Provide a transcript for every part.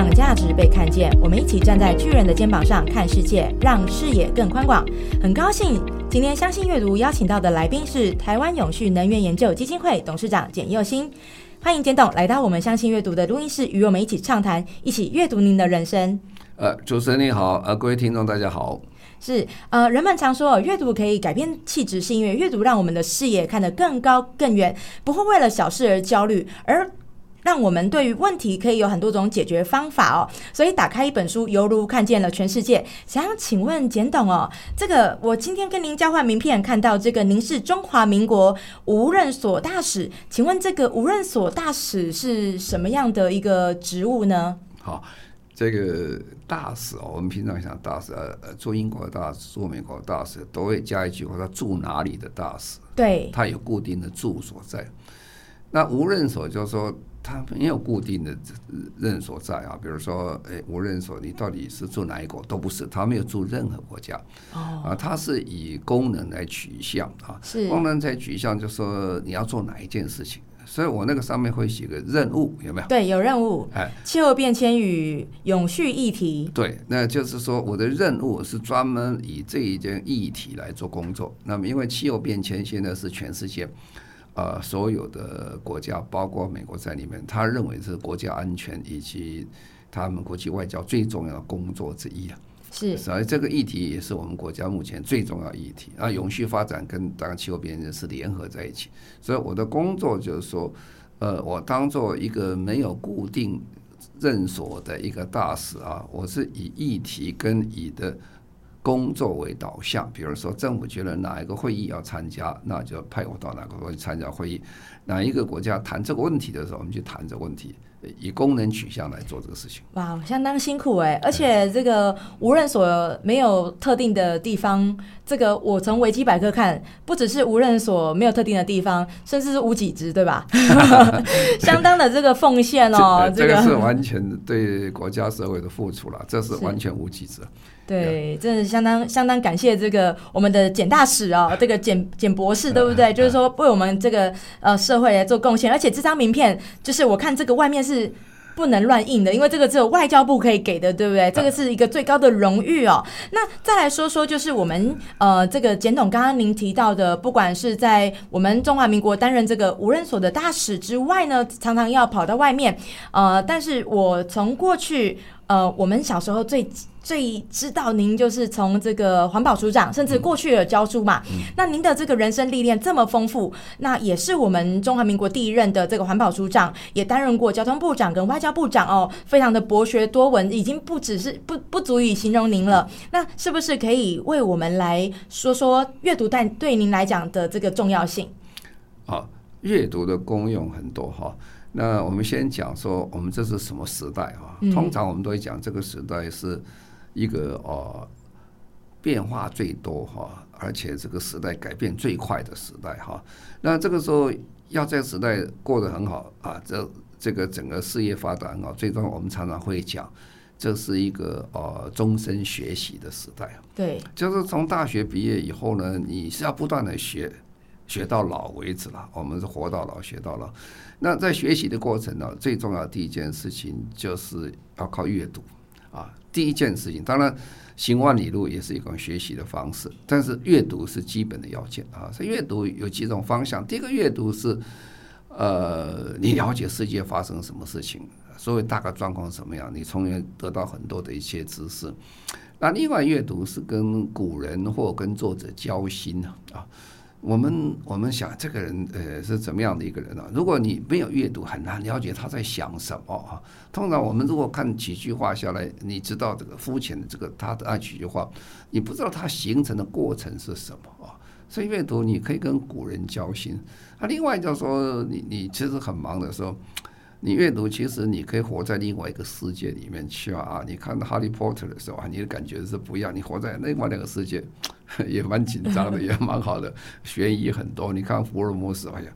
让价值被看见。我们一起站在巨人的肩膀上看世界，让视野更宽广。很高兴今天相信阅读邀请到的来宾是台湾永续能源研究基金会董事长简佑新。欢迎简董来到我们相信阅读的录音室，与我们一起畅谈，一起阅读您的人生。呃，主持人你好，呃，各位听众大家好。是呃，人们常说阅读可以改变气质，是因为阅读让我们的视野看得更高更远，不会为了小事而焦虑，而让我们对于问题可以有很多种解决方法哦。所以打开一本书，犹如看见了全世界。想请问简董哦，这个我今天跟您交换名片，看到这个您是中华民国无任所大使，请问这个无任所大使是什么样的一个职务呢？好。这个大使哦，我们平常想大使，呃呃，做英国的大使，做美国的大使，都会加一句话：他住哪里的大使？对，他有固定的住所在。那无任所就是说，他没有固定的任所在啊。比如说，哎，无任所，你到底是住哪一国？都不是，他没有住任何国家。哦，啊，他是以功能来取向啊，是功能在取向，就说你要做哪一件事情。所以我那个上面会写个任务，有没有？对，有任务。哎，气候变迁与永续议题。对，那就是说我的任务是专门以这一件议题来做工作。那么，因为气候变迁现在是全世界，呃，所有的国家，包括美国在里面，他认为是国家安全以及他们国际外交最重要的工作之一啊。是，所以这个议题也是我们国家目前最重要议题啊。永续发展跟当然气候变迁是联合在一起，所以我的工作就是说，呃，我当做一个没有固定任所的一个大使啊，我是以议题跟以的工作为导向。比如说，政府觉得哪一个会议要参加，那就派我到哪个国家参加会议；哪一个国家谈这个问题的时候，我们就谈这个问题。以功能取向来做这个事情，哇，相当辛苦哎！而且这个无人所没有特定的地方，这个我从维基百科看，不只是无人所没有特定的地方，甚至是无几职，对吧？相当的这个奉献哦，这个是完全对国家社会的付出了，这是完全无几职。对，真的相当相当感谢这个我们的简大使哦，这个简简博士，对不对？就是说为我们这个呃社会来做贡献，而且这张名片就是我看这个外面是不能乱印的，因为这个只有外交部可以给的，对不对？这个是一个最高的荣誉哦。那再来说说，就是我们呃这个简董刚刚您提到的，不管是在我们中华民国担任这个无人所的大使之外呢，常常要跑到外面，呃，但是我从过去呃我们小时候最。最知道您就是从这个环保署长，甚至过去的教书嘛。那您的这个人生历练这么丰富，那也是我们中华民国第一任的这个环保署长，也担任过交通部长跟外交部长哦，非常的博学多闻，已经不只是不不足以形容您了。那是不是可以为我们来说说阅读对对您来讲的这个重要性？好，阅读的功用很多哈。那我们先讲说，我们这是什么时代啊？通常我们都会讲这个时代是。一个呃变化最多哈，而且这个时代改变最快的时代哈。那这个时候要在时代过得很好啊，这这个整个事业发展很好，最终我们常常会讲，这是一个呃终身学习的时代。对，就是从大学毕业以后呢，你是要不断的学，学到老为止了。我们是活到老学到老。那在学习的过程呢，最重要的第一件事情就是要靠阅读。啊，第一件事情，当然行万里路也是一种学习的方式，但是阅读是基本的要件啊。所以阅读有几种方向，第一个阅读是，呃，你了解世界发生什么事情，所谓大概状况什么样，你从而得到很多的一些知识。那另外阅读是跟古人或跟作者交心啊。我们我们想这个人呃是怎么样的一个人呢？如果你没有阅读，很难了解他在想什么啊。通常我们如果看几句话下来，你知道这个肤浅的这个他的那几句话，你不知道他形成的过程是什么啊。所以阅读你可以跟古人交心。啊，另外就是说，你你其实很忙的时候。你阅读，其实你可以活在另外一个世界里面去啊！你看《哈利波特》的时候啊，你的感觉是不一样。你活在另外两个世界，也蛮紧张的，也蛮好的，悬疑很多。你看福尔摩斯，好像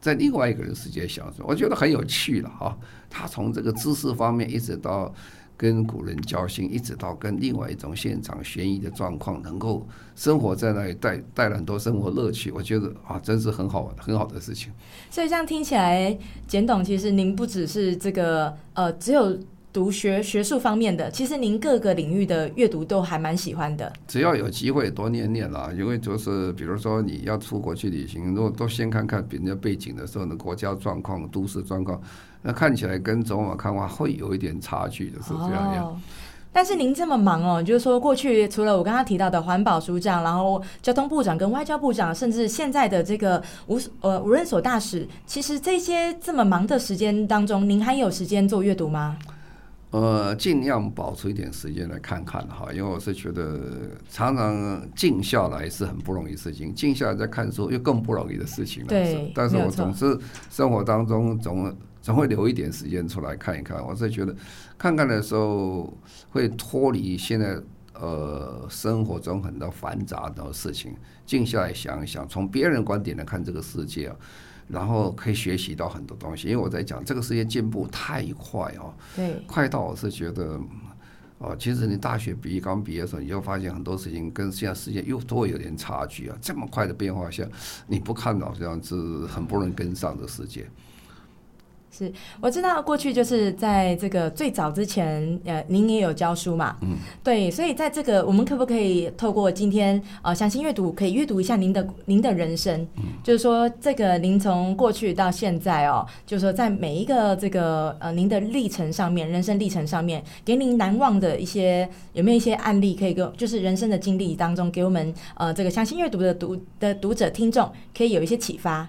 在另外一个人世界小说，我觉得很有趣了啊！他从这个知识方面一直到。跟古人交心，一直到跟另外一种现场悬疑的状况，能够生活在那里，带带来很多生活乐趣。我觉得啊，真是很好很好的事情。所以这样听起来，简董其实您不只是这个呃，只有读学学术方面的，其实您各个领域的阅读都还蛮喜欢的。只要有机会多念念啦，因为就是比如说你要出国去旅行，如果都先看看别人家背景的时候呢，国家状况、都市状况，那看起来跟走马看花会有一点差距的，是这样样。哦但是您这么忙哦，就是说过去除了我刚刚提到的环保署长，然后交通部长跟外交部长，甚至现在的这个无呃无人所大使，其实这些这么忙的时间当中，您还有时间做阅读吗？呃，尽量保持一点时间来看看哈，因为我是觉得常常静下来是很不容易的事情，静下来再看书又更不容易的事情了。对但是我总是生活当中总总会留一点时间出来看一看。我是觉得看看的时候会脱离现在呃生活中很多繁杂的事情，静下来想一想，从别人观点来看这个世界啊。然后可以学习到很多东西，因为我在讲这个世界进步太快哦，对，快到我是觉得，哦，其实你大学毕业刚毕业的时候，你就发现很多事情跟现在世界又都会有点差距啊。这么快的变化下，你不看到这样是很不容易跟上的世界。是我知道过去就是在这个最早之前，呃，您也有教书嘛，嗯，对，所以在这个我们可不可以透过今天呃详细阅读，可以阅读一下您的您的人生，就是说这个您从过去到现在哦，就是说在每一个这个呃您的历程上面，人生历程上面，给您难忘的一些有没有一些案例可以给我，就是人生的经历当中，给我们呃这个详细阅读的读的读者听众可以有一些启发。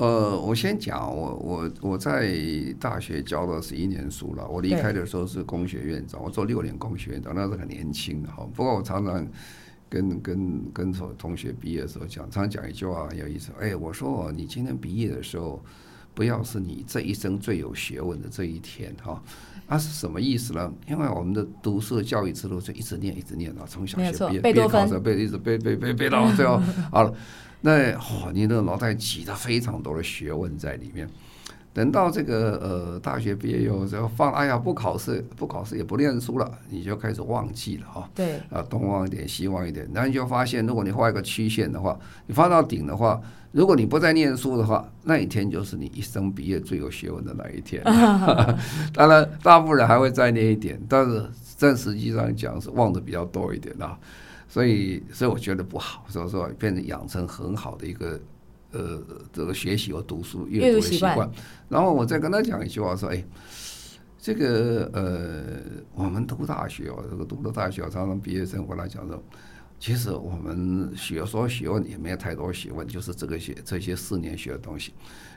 呃，我先讲，我我我在大学教了十一年书了。我离开的时候是工学院长，我做六年工学院长，那时候很年轻的哈。不过我常常跟跟跟同同学毕业的时候讲，常常讲一句话很有意思。哎，我说哦，你今天毕业的时候，不要是你这一生最有学问的这一天哈。那、是什么意思呢？因为我们的读书的教育之路就一直念一直念啊，从小学毕业贝多芬毕业考试背一直背背背背到最后好了。那哦，你的脑袋挤得非常多的学问在里面。等到这个呃大学毕业以后，然后放哎呀不考试不考试也不念书了，你就开始忘记了哈、对，啊，东望一点，西望一点，然后你就发现，如果你画一个曲线的话，你画到顶的话，如果你不再念书的话，那一天就是你一生毕业最有学问的那一天。当然，大部分人还会再念一点，但是但实际上讲是忘的比较多一点啊。所以，所以我觉得不好，所以说变成养成很好的一个呃这个学习和读书阅阅读习惯读的习惯。然后我再跟他讲一句话说，哎。这个呃，我们读大学哦，这个读了大学，常常毕业生回来讲说，其实我们学说学问也没有太多学问，就是这个学这些四年学的东西，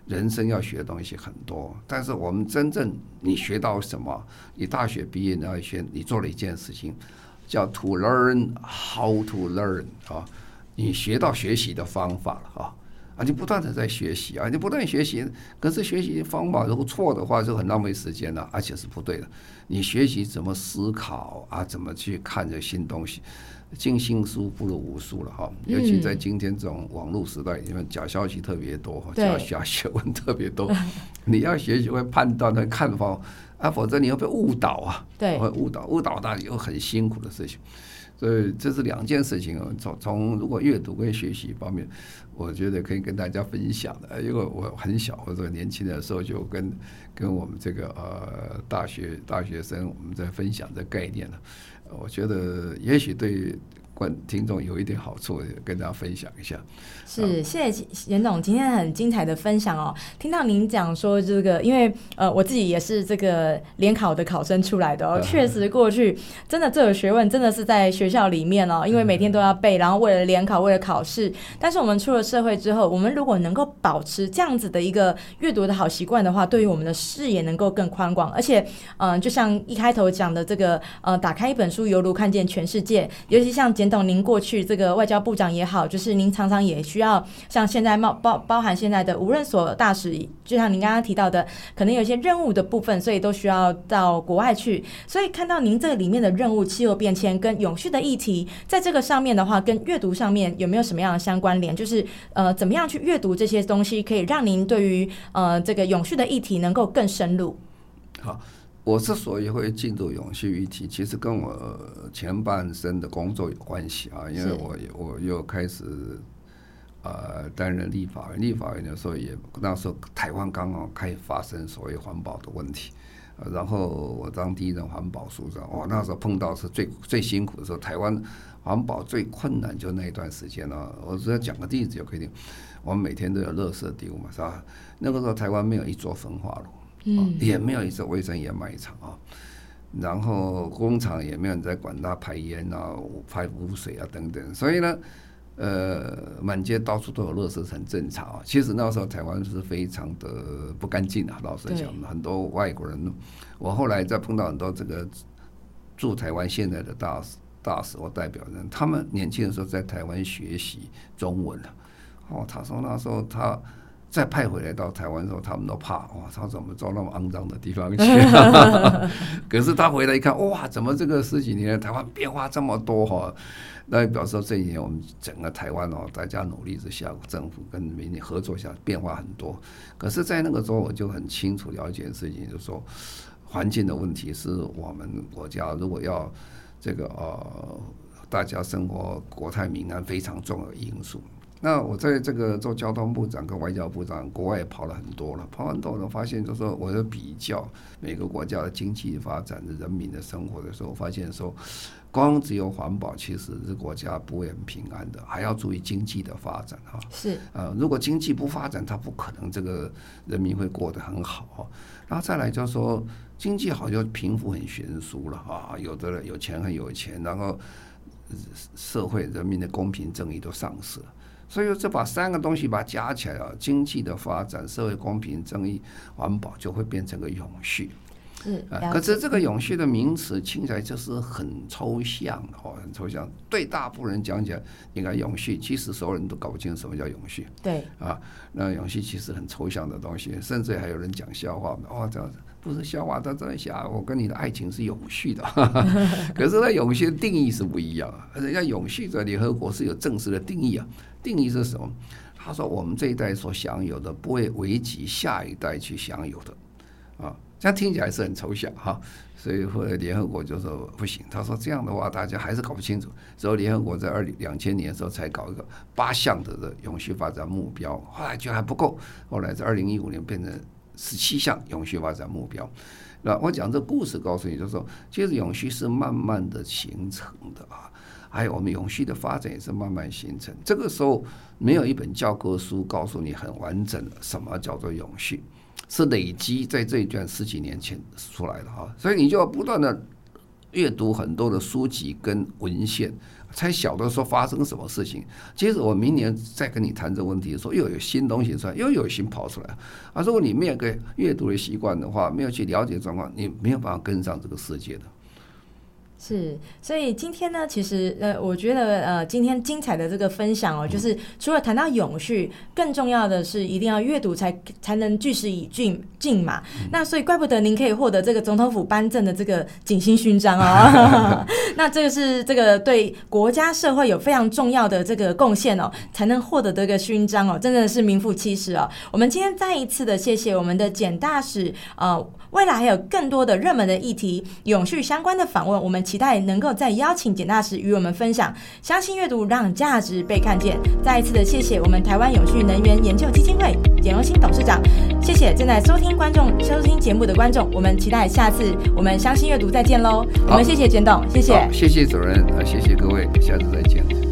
人生要学的东西很多。但是我们真正你学到什么？你大学毕业你要学，你做了一件事情，叫 to learn how to learn 啊，你学到学习的方法了啊。啊，你不断的在学习啊，你不断学习，可是学习方法如果错的话，就很浪费时间了，而且是不对的。你学习怎么思考啊，怎么去看这新东西，尽信书不如无书了哈。尤其在今天这种网络时代，因为假消息特别多，对假假学问特别多，你要学习会判断的看法啊，否则你会被误导啊，对会误导，误导那有很辛苦的事情。所以这是两件事情啊。从从如果阅读跟学习方面，我觉得可以跟大家分享的。因为我很小，或者年轻的时候就跟跟我们这个呃大学大学生我们在分享这概念了。我觉得也许对观听众有一点好处，跟大家分享一下。是，谢谢严总今天很精彩的分享哦。听到您讲说这个，因为呃我自己也是这个联考的考生出来的哦，确实过去真的这个学问真的是在学校里面哦，因为每天都要背，然后为了联考，为了考试。但是我们出了社会之后，我们如果能够保持这样子的一个阅读的好习惯的话，对于我们的视野能够更宽广，而且嗯、呃就像一开头讲的这个呃，打开一本书，犹如看见全世界。尤其像简董您过去这个外交部长也好，就是您常常也需要像现在包包包含现在的无任所大使，就像您刚刚提到的，可能有一些任务的部分，所以都需要到国外去。所以看到您这里面的任务、气候变迁跟永续的议题，在这个上面的话，跟阅读上面有没有什么样的相关联？就是呃，怎么样去阅读这些东西，可以让您对于呃这个永续的议题能够更深入。好，我之所以会进入永续议题，其实跟我前半生的工作有关系啊，因为是我我又开始呃担任立法委员，立法委员的时候也那时候台湾刚好开始发生所谓环保的问题呃然后我当第一任环保署长，哇，那时候碰到是最最辛苦的时候，台湾环保最困难就那一段时间了。我只要讲个例子就可以听，我们每天都有垃圾丢嘛，是吧？那个时候台湾没有一座焚化炉，嗯，也没有一座卫生烟卖场啊。然后工厂也没有人在管它排烟啊、排污水啊等等，所以呢，呃，满街到处都有垃圾，很正常啊。其实那时候台湾是非常的不干净啊，老实讲，很多外国人。我后来再碰到很多这个驻台湾现在的大使、大使或代表人，他们年轻的时候在台湾学习中文了。哦，他说那时候他。再派回来到台湾的时候，他们都怕哇，他怎么到那么肮脏的地方去？可是他回来一看，哇，怎么这个十几年台湾变化这么多哈？那表示这一年我们整个台湾哦，大家努力之下，政府跟民营合作下变化很多。可是，在那个时候我就很清楚了解事情，就是说环境的问题是我们国家如果要这个呃大家生活国泰民安非常重要的因素。那我在这个做交通部长跟外交部长，国外跑了很多了，跑很多了，发现就是说，我在比较每个国家的经济发展、人民的生活的时候，发现说，光只有环保其实是国家不会很平安的，还要注意经济的发展啊。是啊，如果经济不发展，它不可能这个人民会过得很好。然后再来就是说，经济好就贫富很悬殊了啊，有的人有钱很有钱，然后社会人民的公平正义都丧失了。所以，这把三个东西把它加起来啊，经济的发展、社会公平正义、环保，就会变成个永续。是啊，可是这个永续的名词听起来就是很抽象哦，很抽象。对大部分人讲起来，应该永续，其实所有人都搞不清楚什么叫永续。对啊，那永续其实很抽象的东西，甚至还有人讲笑话哦，这样子不是笑话，他在想我跟你的爱情是永续的。可是，那永续的定义是不一样啊。人家永续在联合国是有正式的定义啊。定义是什么？他说我们这一代所享有的，不会危及下一代去享有的，啊，这样听起来是很抽象哈。所以后来联合国就说不行，他说这样的话大家还是搞不清楚。之后联合国在二两千年的时候才搞一个八项的的永续发展目标，后来觉得还不够，后来在二零一五年变成十七项永续发展目标。那我讲这故事告诉你，就是说，其实永续是慢慢的形成的啊。还有我们永续的发展也是慢慢形成。这个时候没有一本教科书告诉你很完整的什么叫做永续，是累积在这一段十几年前出来的哈。所以你就要不断的阅读很多的书籍跟文献，才晓得说发生什么事情。接着我明年再跟你谈这个问题的时候，又有新东西出来，又有新跑出来。啊，如果你没有个阅读的习惯的话，没有去了解状况，你没有办法跟上这个世界的。是，所以今天呢，其实呃，我觉得呃，今天精彩的这个分享哦，就是除了谈到永续，更重要的是一定要阅读才才能据实以进进嘛。那所以怪不得您可以获得这个总统府颁赠的这个景星勋章哦。那这个是这个对国家社会有非常重要的这个贡献哦，才能获得这个勋章哦，真的是名副其实哦。我们今天再一次的谢谢我们的简大使呃，未来还有更多的热门的议题永续相关的访问，我们。期待能够再邀请简大使与我们分享，相信阅读让价值被看见。再一次的谢谢我们台湾永续能源研究基金会简荣兴董事长，谢谢正在收听观众收听节目的观众，我们期待下次我们相信阅读再见喽。我们谢谢简董，谢谢，谢谢主任，啊，谢谢各位，下次再见。